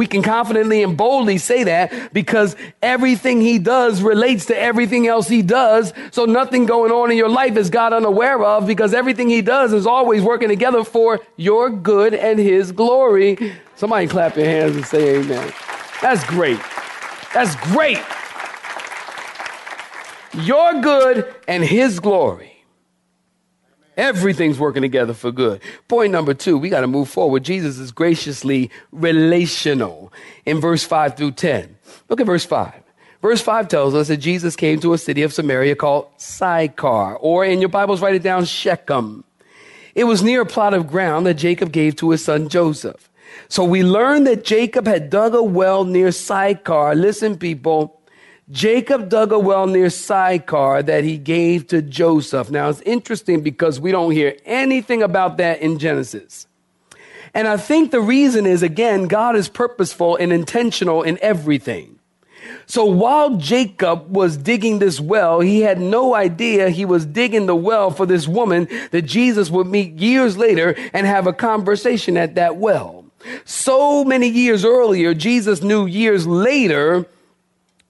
We can confidently and boldly say that because everything he does relates to everything else he does. So nothing going on in your life is God unaware of because everything he does is always working together for your good and his glory. Somebody clap your hands and say amen. That's great. That's great. Your good and his glory. Everything's working together for good. Point number two, we got to move forward. Jesus is graciously relational in verse 5 through 10. Look at verse 5. Verse 5 tells us that Jesus came to a city of Samaria called Sychar, or in your Bibles, write it down, Shechem. It was near a plot of ground that Jacob gave to his son Joseph. So we learn that Jacob had dug a well near Sychar. Listen, people, Jacob dug a well near Sychar that he gave to Joseph. Now it's interesting because we don't hear anything about that in Genesis. And I think the reason is again, God is purposeful and intentional in everything. So while Jacob was digging this well, he had no idea he was digging the well for this woman that Jesus would meet years later and have a conversation at that well. So many years earlier, Jesus knew years later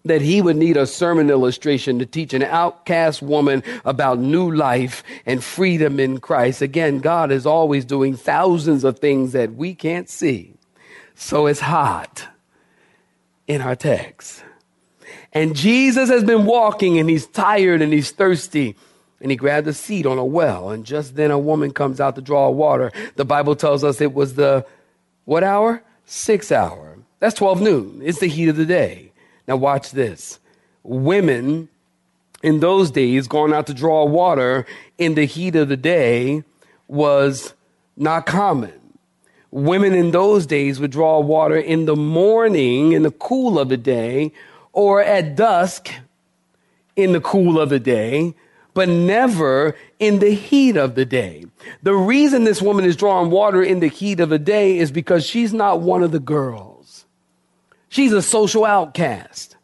that he would need a sermon illustration to teach an outcast woman about new life and freedom in Christ. Again, God is always doing thousands of things that we can't see. So it's hot in our text. And Jesus has been walking and he's tired and he's thirsty. And he grabbed a seat on a well. And just then a woman comes out to draw water. The Bible tells us it was the what hour? Six hour. That's 12 noon. It's the heat of the day. Now, watch this. Women in those days going out to draw water in the heat of the day was not common. Women in those days would draw water in the morning, in the cool of the day, or at dusk in the cool of the day, but never in the heat of the day. The reason this woman is drawing water in the heat of the day is because she's not one of the girls. She's a social outcast.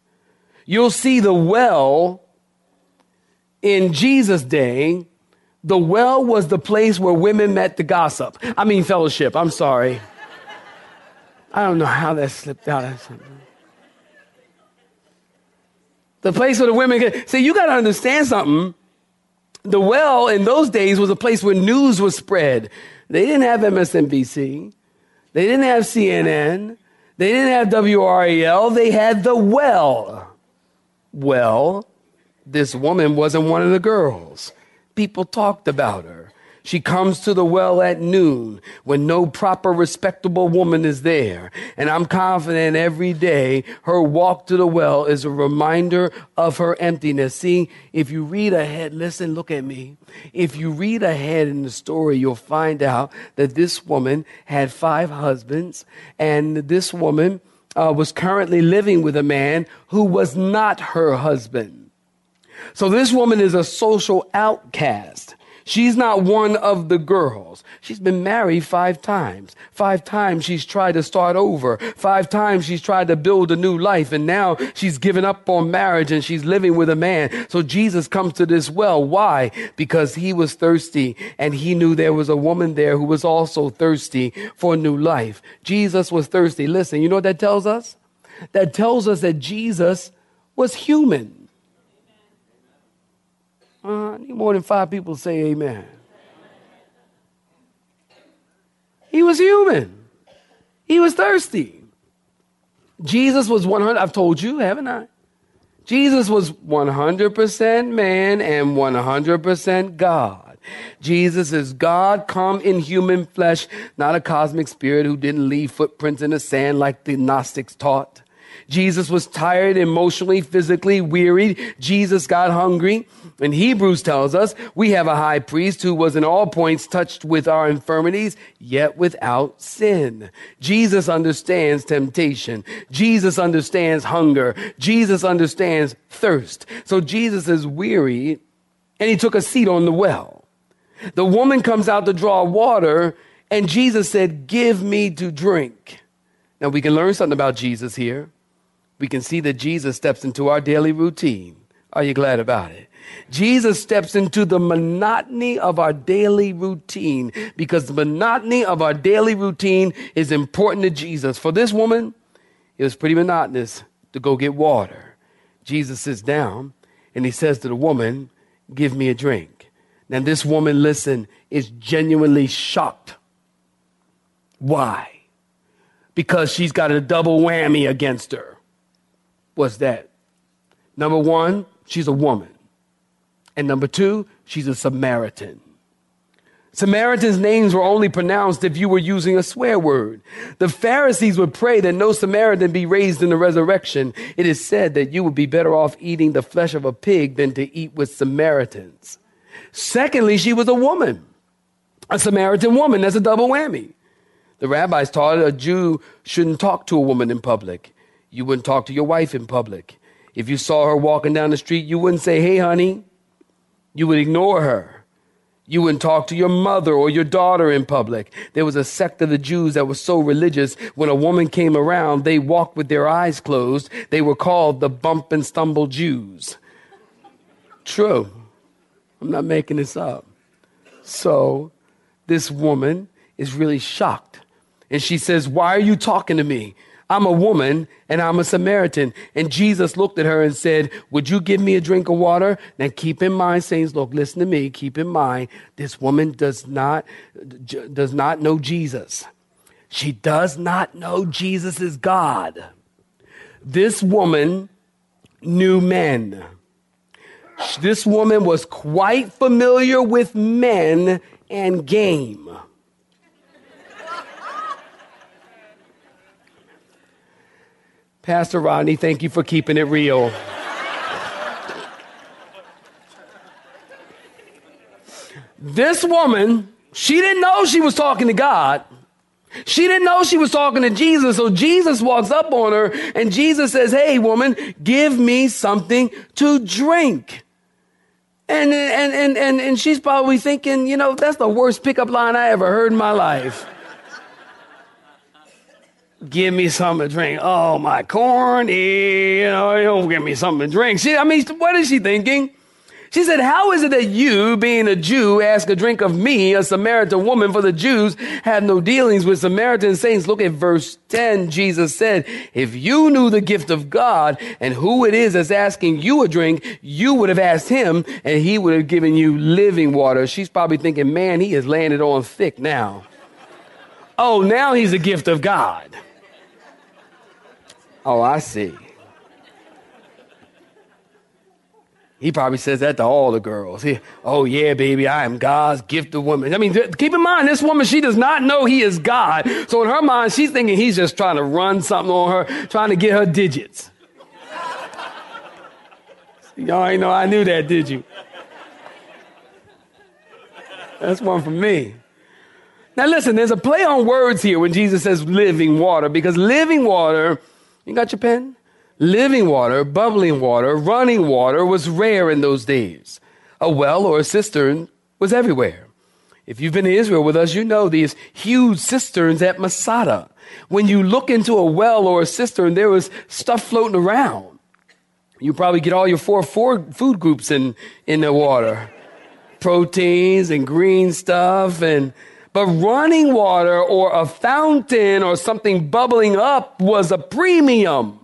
You'll see the well in Jesus' day. The well was the place where women met to gossip. I mean, fellowship. I'm sorry. I don't know how that slipped out. The place where the women get. See, you got to understand something. The well in those days was a place where news was spread. They didn't have MSNBC. They didn't have CNN. They didn't have WRAL, they had the well. Well, this woman wasn't one of the girls. People talked about her. She comes to the well at noon when no proper respectable woman is there. And I'm confident every day her walk to the well is a reminder of her emptiness. See, if you read ahead, listen, look at me. If you read ahead in the story, you'll find out that this woman had five husbands and this woman uh, was currently living with a man who was not her husband. So this woman is a social outcast. She's not one of the girls. She's been married five times. Five times she's tried to start over. Five times she's tried to build a new life. And now she's given up on marriage and she's living with a man. So Jesus comes to this well. Why? Because he was thirsty and he knew there was a woman there who was also thirsty for new life. Jesus was thirsty. Listen, you know what that tells us? That tells us that Jesus was human. Uh, need more than five people to say amen. He was human. He was thirsty. Jesus was 100. I've told you, haven't I? Jesus was 100% man and 100% God. Jesus is God come in human flesh, not a cosmic spirit who didn't leave footprints in the sand like the Gnostics taught. Jesus was tired emotionally, physically, wearied. Jesus got hungry. And Hebrews tells us we have a high priest who was in all points touched with our infirmities, yet without sin. Jesus understands temptation. Jesus understands hunger. Jesus understands thirst. So Jesus is weary and he took a seat on the well. The woman comes out to draw water and Jesus said, give me to drink. Now we can learn something about Jesus here we can see that Jesus steps into our daily routine. Are you glad about it? Jesus steps into the monotony of our daily routine because the monotony of our daily routine is important to Jesus. For this woman, it was pretty monotonous to go get water. Jesus sits down and he says to the woman, Give me a drink. Now, this woman, listen, is genuinely shocked. Why? Because she's got a double whammy against her was that number one, she's a woman. And number two, she's a Samaritan. Samaritans' names were only pronounced if you were using a swear word. The Pharisees would pray that no Samaritan be raised in the resurrection. It is said that you would be better off eating the flesh of a pig than to eat with Samaritans. Secondly, she was a woman, a Samaritan woman. That's a double whammy. The rabbis taught a Jew shouldn't talk to a woman in public. You wouldn't talk to your wife in public. If you saw her walking down the street, you wouldn't say, Hey, honey. You would ignore her. You wouldn't talk to your mother or your daughter in public. There was a sect of the Jews that was so religious, when a woman came around, they walked with their eyes closed. They were called the bump and stumble Jews. True. I'm not making this up. So, this woman is really shocked. And she says, Why are you talking to me? I'm a woman and I'm a Samaritan. And Jesus looked at her and said, Would you give me a drink of water? Now keep in mind, saints, look, listen to me. Keep in mind, this woman does not, does not know Jesus. She does not know Jesus is God. This woman knew men. This woman was quite familiar with men and game. Pastor Rodney, thank you for keeping it real. this woman, she didn't know she was talking to God. She didn't know she was talking to Jesus. So Jesus walks up on her and Jesus says, Hey, woman, give me something to drink. And, and, and, and, and she's probably thinking, you know, that's the worst pickup line I ever heard in my life. Give me something to drink. Oh, my corn, oh, you know, don't give me something to drink. She, I mean, what is she thinking? She said, How is it that you, being a Jew, ask a drink of me, a Samaritan woman? For the Jews have no dealings with Samaritan saints. Look at verse 10. Jesus said, If you knew the gift of God and who it is that's asking you a drink, you would have asked him and he would have given you living water. She's probably thinking, Man, he has landed on thick now. oh, now he's a gift of God. Oh, I see. He probably says that to all the girls. He, oh, yeah, baby, I am God's gifted woman. I mean, keep in mind, this woman, she does not know he is God. So in her mind, she's thinking he's just trying to run something on her, trying to get her digits. Y'all ain't know I knew that, did you? That's one for me. Now, listen, there's a play on words here when Jesus says living water, because living water you got your pen? Living water, bubbling water, running water was rare in those days. A well or a cistern was everywhere. If you've been to Israel with us, you know these huge cisterns at Masada. When you look into a well or a cistern, there was stuff floating around. You probably get all your four, four food groups in, in the water. Proteins and green stuff and but running water or a fountain or something bubbling up was a premium.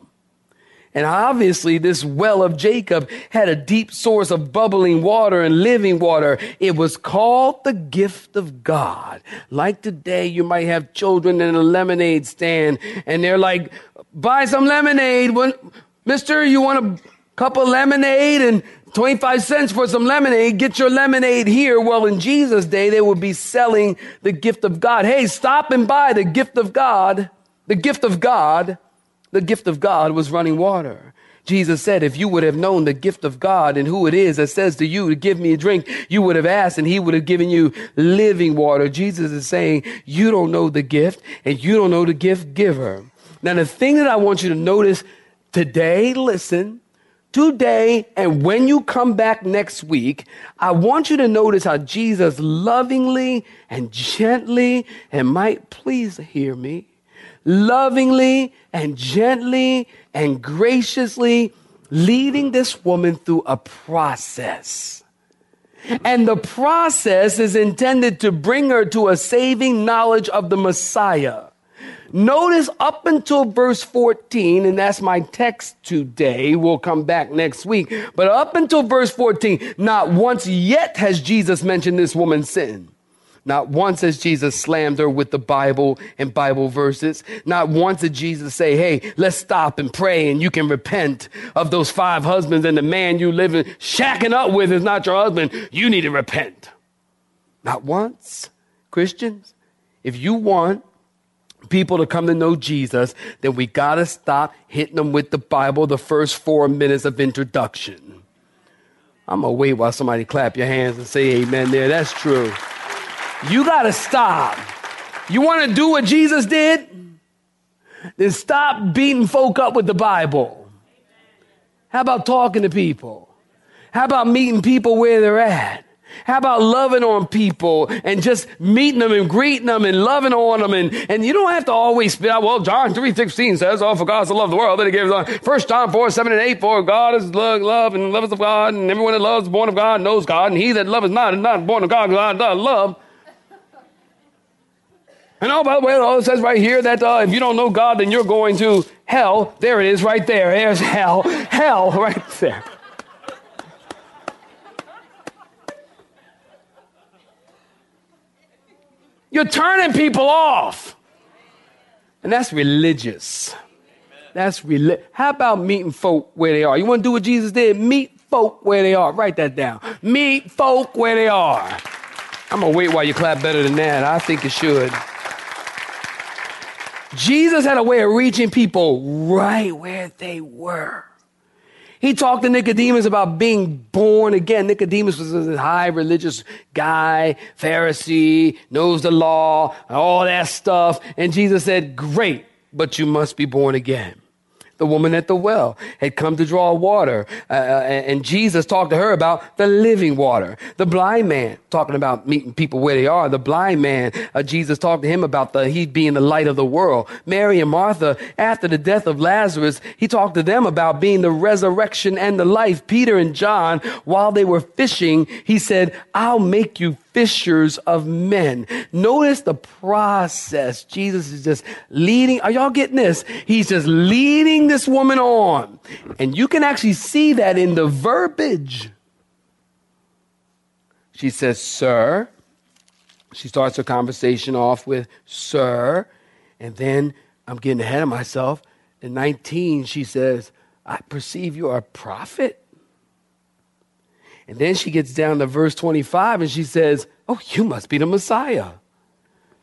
And obviously, this well of Jacob had a deep source of bubbling water and living water. It was called the gift of God. Like today, you might have children in a lemonade stand and they're like, buy some lemonade. When, Mister, you want a Cup of lemonade and 25 cents for some lemonade. Get your lemonade here. Well, in Jesus' day, they would be selling the gift of God. Hey, stop and buy the gift of God. The gift of God. The gift of God was running water. Jesus said, if you would have known the gift of God and who it is that says to you to give me a drink, you would have asked and he would have given you living water. Jesus is saying, you don't know the gift and you don't know the gift giver. Now, the thing that I want you to notice today, listen, today and when you come back next week, I want you to notice how Jesus lovingly and gently, and might please hear me, lovingly and gently and graciously leading this woman through a process. And the process is intended to bring her to a saving knowledge of the Messiah. Notice up until verse 14, and that's my text today. We'll come back next week. But up until verse 14, not once yet has Jesus mentioned this woman's sin. Not once has Jesus slammed her with the Bible and Bible verses. Not once did Jesus say, Hey, let's stop and pray and you can repent of those five husbands and the man you live in shacking up with is not your husband. You need to repent. Not once. Christians, if you want people to come to know Jesus, then we got to stop hitting them with the Bible the first four minutes of introduction. I'm going to wait while somebody clap your hands and say amen there. That's true. You got to stop. You want to do what Jesus did? Then stop beating folk up with the Bible. How about talking to people? How about meeting people where they're at? How about loving on people and just meeting them and greeting them and loving on them? And, and you don't have to always spit out, well, John 3.16 says, oh, for God to love the world. Then he gives on 1 John 4, 7 and 8, for God is love, love and love is of God. And everyone that loves born of God knows God. And he that loves not is not born of God, God does love. And oh, by the way, it says right here that uh, if you don't know God, then you're going to hell. There it is, right there. There's hell. Hell, right there. You're turning people off. And that's religious. That's religious. How about meeting folk where they are? You want to do what Jesus did? Meet folk where they are. Write that down. Meet folk where they are. I'm going to wait while you clap better than that. I think you should. Jesus had a way of reaching people right where they were. He talked to Nicodemus about being born again. Nicodemus was a high religious guy, Pharisee, knows the law, all that stuff. And Jesus said, Great, but you must be born again the woman at the well, had come to draw water. Uh, uh and Jesus talked to her about the living water. The blind man, talking about meeting people where they are. The blind man, uh, Jesus talked to him about the, he being the light of the world. Mary and Martha, after the death of Lazarus, he talked to them about being the resurrection and the life. Peter and John, while they were fishing, he said, I'll make you fishers of men. Notice the process. Jesus is just leading. Are y'all getting this? He's just leading this woman on. And you can actually see that in the verbiage. She says, Sir. She starts her conversation off with, Sir. And then I'm getting ahead of myself. In 19, she says, I perceive you are a prophet. And then she gets down to verse 25 and she says, Oh, you must be the Messiah.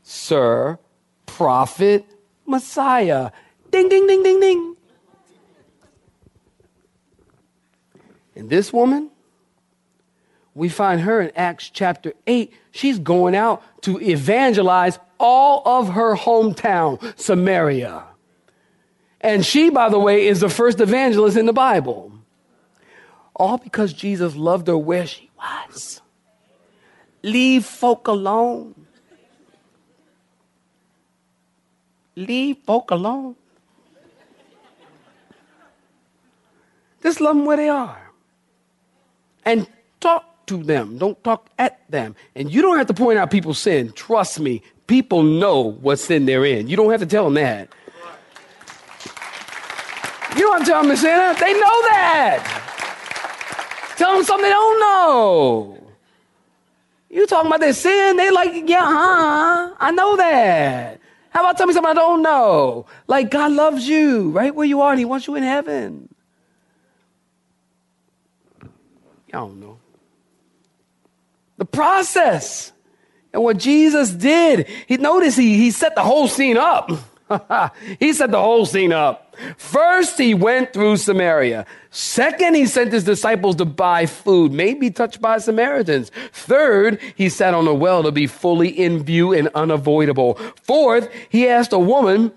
Sir, prophet, Messiah. Ding, ding, ding, ding, ding. And this woman, we find her in Acts chapter 8. She's going out to evangelize all of her hometown, Samaria. And she, by the way, is the first evangelist in the Bible. All because Jesus loved her where she was. Leave folk alone. Leave folk alone. Just love them where they are. And talk to them. Don't talk at them. And you don't have to point out people's sin. Trust me, people know what sin they're in. You don't have to tell them that. You don't have to tell them to sin. They know that. Tell them something they don't know. You talking about their sin? They like, yeah, huh? I know that. How about tell me something I don't know? Like God loves you right where you are and He wants you in heaven. Y'all don't know. The process. And what Jesus did, he noticed he, he set the whole scene up. he set the whole scene up. First, he went through Samaria. Second, he sent his disciples to buy food, maybe touched by Samaritans. Third, he sat on a well to be fully in view and unavoidable. Fourth, he asked a woman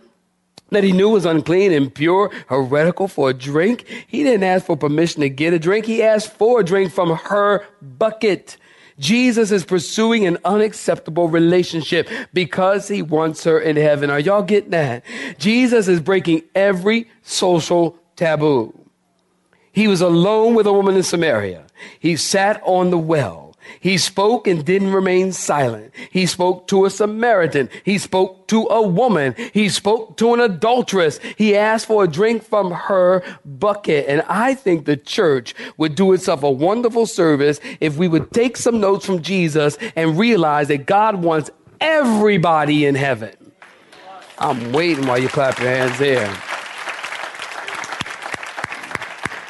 that he knew was unclean, impure, heretical for a drink. He didn't ask for permission to get a drink. He asked for a drink from her bucket. Jesus is pursuing an unacceptable relationship because he wants her in heaven. Are y'all getting that? Jesus is breaking every social taboo. He was alone with a woman in Samaria. He sat on the well. He spoke and didn't remain silent. He spoke to a Samaritan. He spoke to a woman. He spoke to an adulteress. He asked for a drink from her bucket. And I think the church would do itself a wonderful service if we would take some notes from Jesus and realize that God wants everybody in heaven. I'm waiting while you clap your hands there.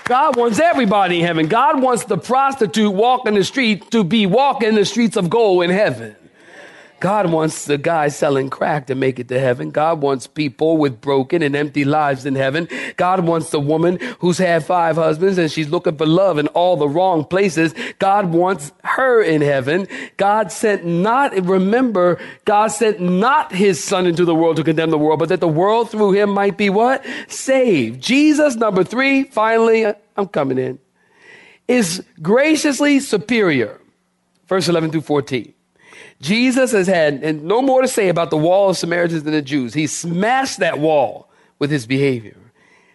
God wants everybody in heaven. God wants the prostitute walking the street to be walking the streets of gold in heaven. God wants the guy selling crack to make it to heaven. God wants people with broken and empty lives in heaven. God wants the woman who's had five husbands and she's looking for love in all the wrong places. God wants her in heaven. God sent not, remember, God sent not his son into the world to condemn the world, but that the world through him might be what? Saved. Jesus, number three, finally, uh, I'm coming in, is graciously superior. Verse 11 through 14. Jesus has had and no more to say about the wall of Samaritans than the Jews. He smashed that wall with his behavior.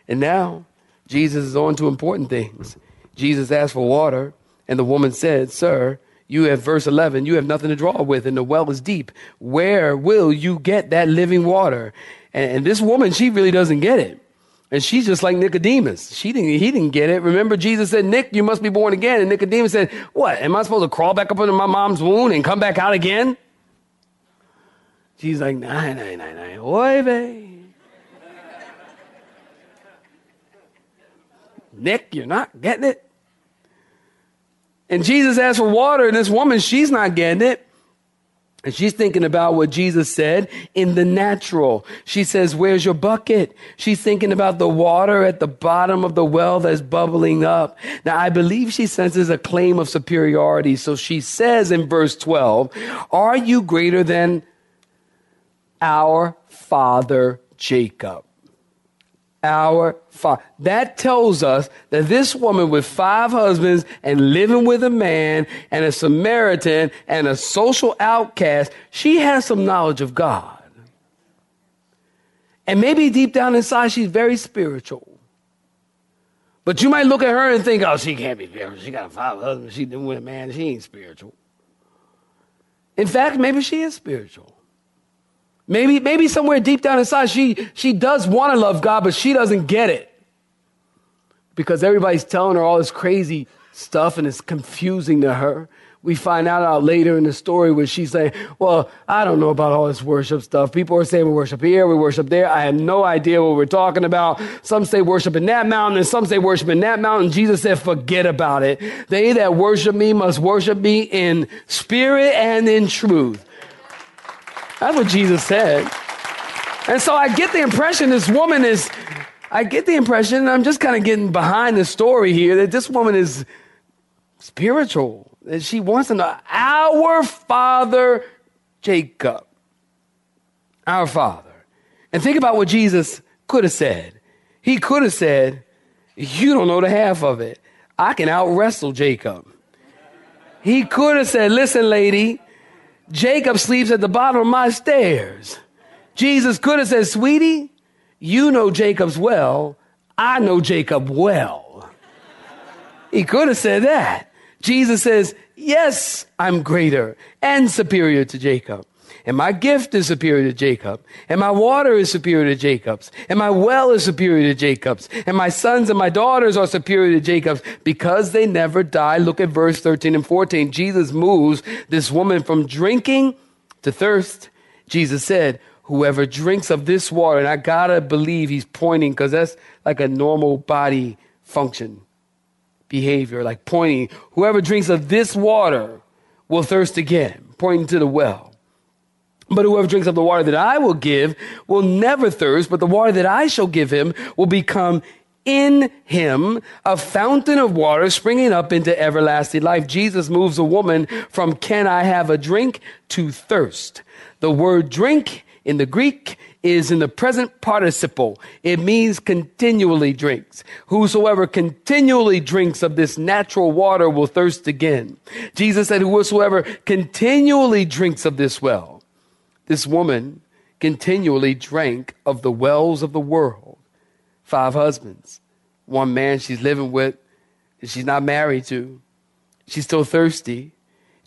And now Jesus is on to important things. Jesus asked for water, and the woman said, Sir, you have verse 11, you have nothing to draw with, and the well is deep. Where will you get that living water? And, and this woman, she really doesn't get it. And she's just like Nicodemus. She didn't, he didn't get it. Remember, Jesus said, Nick, you must be born again. And Nicodemus said, What? Am I supposed to crawl back up into my mom's womb and come back out again? She's like, Nah, nah, nah, nah. Oy. Nick, you're not getting it. And Jesus asked for water, and this woman, she's not getting it. And she's thinking about what Jesus said in the natural. She says, Where's your bucket? She's thinking about the water at the bottom of the well that's bubbling up. Now, I believe she senses a claim of superiority. So she says in verse 12, Are you greater than our father Jacob? Our father. That tells us that this woman with five husbands and living with a man and a Samaritan and a social outcast, she has some knowledge of God. And maybe deep down inside, she's very spiritual. But you might look at her and think, oh, she can't be spiritual. She got a five husbands. She's living with a man. She ain't spiritual. In fact, maybe she is spiritual. Maybe, maybe somewhere deep down inside, she, she does want to love God, but she doesn't get it. Because everybody's telling her all this crazy stuff and it's confusing to her. We find out, out later in the story where she's saying, Well, I don't know about all this worship stuff. People are saying we worship here, we worship there. I have no idea what we're talking about. Some say worship in that mountain, and some say worship in that mountain. Jesus said, Forget about it. They that worship me must worship me in spirit and in truth. That's what Jesus said. And so I get the impression this woman is, I get the impression, I'm just kind of getting behind the story here, that this woman is spiritual. That she wants to know our father Jacob. Our father. And think about what Jesus could have said. He could have said, You don't know the half of it. I can out wrestle Jacob. He could have said, Listen, lady, Jacob sleeps at the bottom of my stairs. Jesus could have said, Sweetie, you know Jacob's well. I know Jacob well. He could have said that. Jesus says, Yes, I'm greater and superior to Jacob. And my gift is superior to Jacob. And my water is superior to Jacob's. And my well is superior to Jacob's. And my sons and my daughters are superior to Jacob's because they never die. Look at verse 13 and 14. Jesus moves this woman from drinking to thirst. Jesus said, whoever drinks of this water, and I gotta believe he's pointing because that's like a normal body function. behavior, like pointing, whoever drinks of this water will thirst again, pointing to the well. But whoever drinks of the water that I will give will never thirst, but the water that I shall give him will become in him a fountain of water springing up into everlasting life. Jesus moves a woman from can I have a drink to thirst. The word drink in the Greek is in the present participle. It means continually drinks. Whosoever continually drinks of this natural water will thirst again. Jesus said, whosoever continually drinks of this well. This woman continually drank of the wells of the world. Five husbands, one man she's living with, she's not married to. She's still thirsty.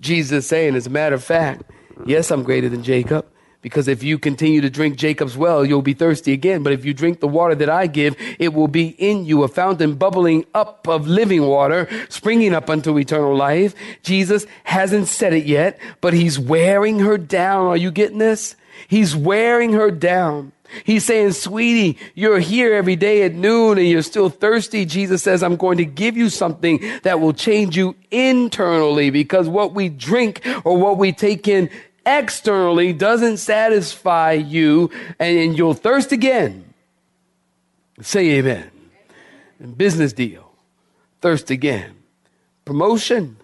Jesus saying, as a matter of fact, yes, I'm greater than Jacob. Because if you continue to drink Jacob's well, you'll be thirsty again. But if you drink the water that I give, it will be in you a fountain bubbling up of living water, springing up unto eternal life. Jesus hasn't said it yet, but he's wearing her down. Are you getting this? He's wearing her down. He's saying, sweetie, you're here every day at noon and you're still thirsty. Jesus says, I'm going to give you something that will change you internally because what we drink or what we take in externally doesn't satisfy you and you'll thirst again. Say amen. Business deal, thirst again. Promotion,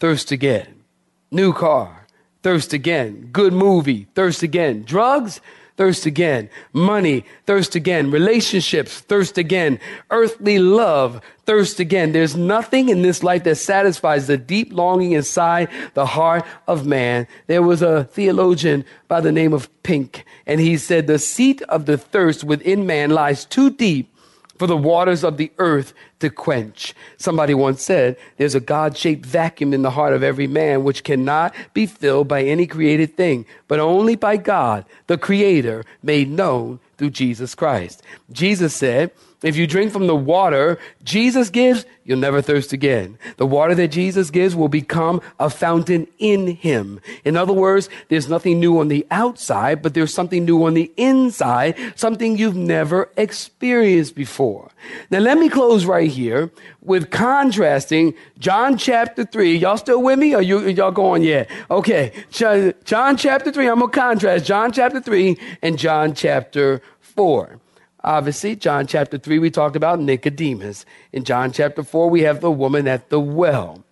thirst again. New car, thirst again. Good movie, thirst again. Drugs, thirst again. Money, thirst again. Relationships, thirst again. Earthly love, thirst again. There's nothing in this life that satisfies the deep longing inside the heart of man. There was a theologian by the name of Pink, and he said, The seat of the thirst within man lies too deep for the waters of the earth to quench. Somebody once said, there's a God shaped vacuum in the heart of every man which cannot be filled by any created thing, but only by God, the Creator, made known through Jesus Christ. Jesus said, if you drink from the water Jesus gives, you'll never thirst again. The water that Jesus gives will become a fountain in him. In other words, there's nothing new on the outside, but there's something new on the inside, something you've never experienced before. Now let me close right here with contrasting John chapter 3. Y'all still with me? Or you, y'all going yet? Okay. John chapter 3. I'm going to contrast John chapter 3 and John chapter 4. Obviously, John chapter 3, we talked about Nicodemus. In John chapter 4, we have the woman at the well.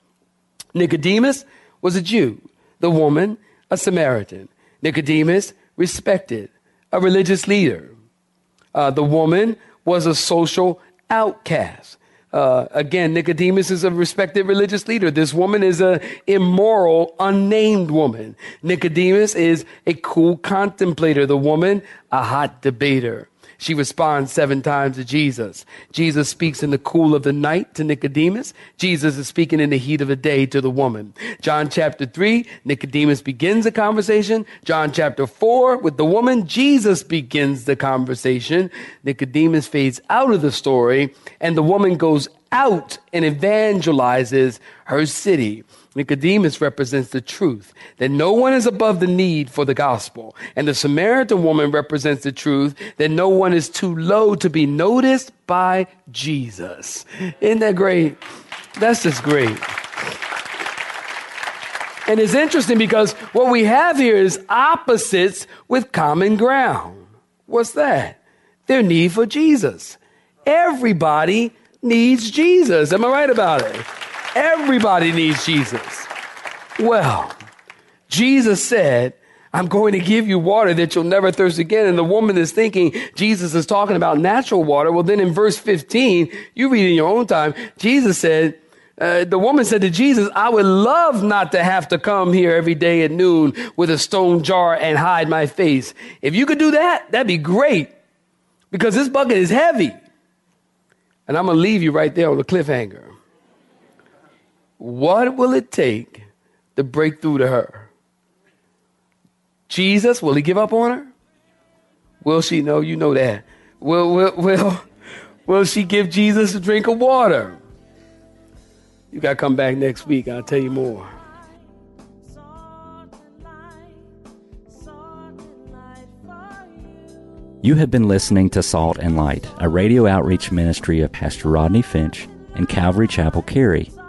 Nicodemus was a Jew, the woman, a Samaritan. Nicodemus, respected, a religious leader. Uh, the woman was a social outcast. Uh, again, Nicodemus is a respected religious leader. This woman is an immoral, unnamed woman. Nicodemus is a cool contemplator. The woman, a hot debater. She responds seven times to Jesus. Jesus speaks in the cool of the night to Nicodemus. Jesus is speaking in the heat of the day to the woman. John chapter three, Nicodemus begins the conversation. John chapter four, with the woman, Jesus begins the conversation. Nicodemus fades out of the story and the woman goes out and evangelizes her city. Nicodemus represents the truth that no one is above the need for the gospel. And the Samaritan woman represents the truth that no one is too low to be noticed by Jesus. Isn't that great? That's just great. And it's interesting because what we have here is opposites with common ground. What's that? Their need for Jesus. Everybody needs Jesus. Am I right about it? Everybody needs Jesus. Well, Jesus said, I'm going to give you water that you'll never thirst again. And the woman is thinking Jesus is talking about natural water. Well, then in verse 15, you read in your own time, Jesus said, uh, the woman said to Jesus, I would love not to have to come here every day at noon with a stone jar and hide my face. If you could do that, that'd be great because this bucket is heavy. And I'm going to leave you right there on the cliffhanger. What will it take to break through to her? Jesus, will he give up on her? Will she? No, you know that. Will, will, will, will she give Jesus a drink of water? You got to come back next week. I'll tell you more. You have been listening to Salt and Light, a radio outreach ministry of Pastor Rodney Finch and Calvary Chapel Cary,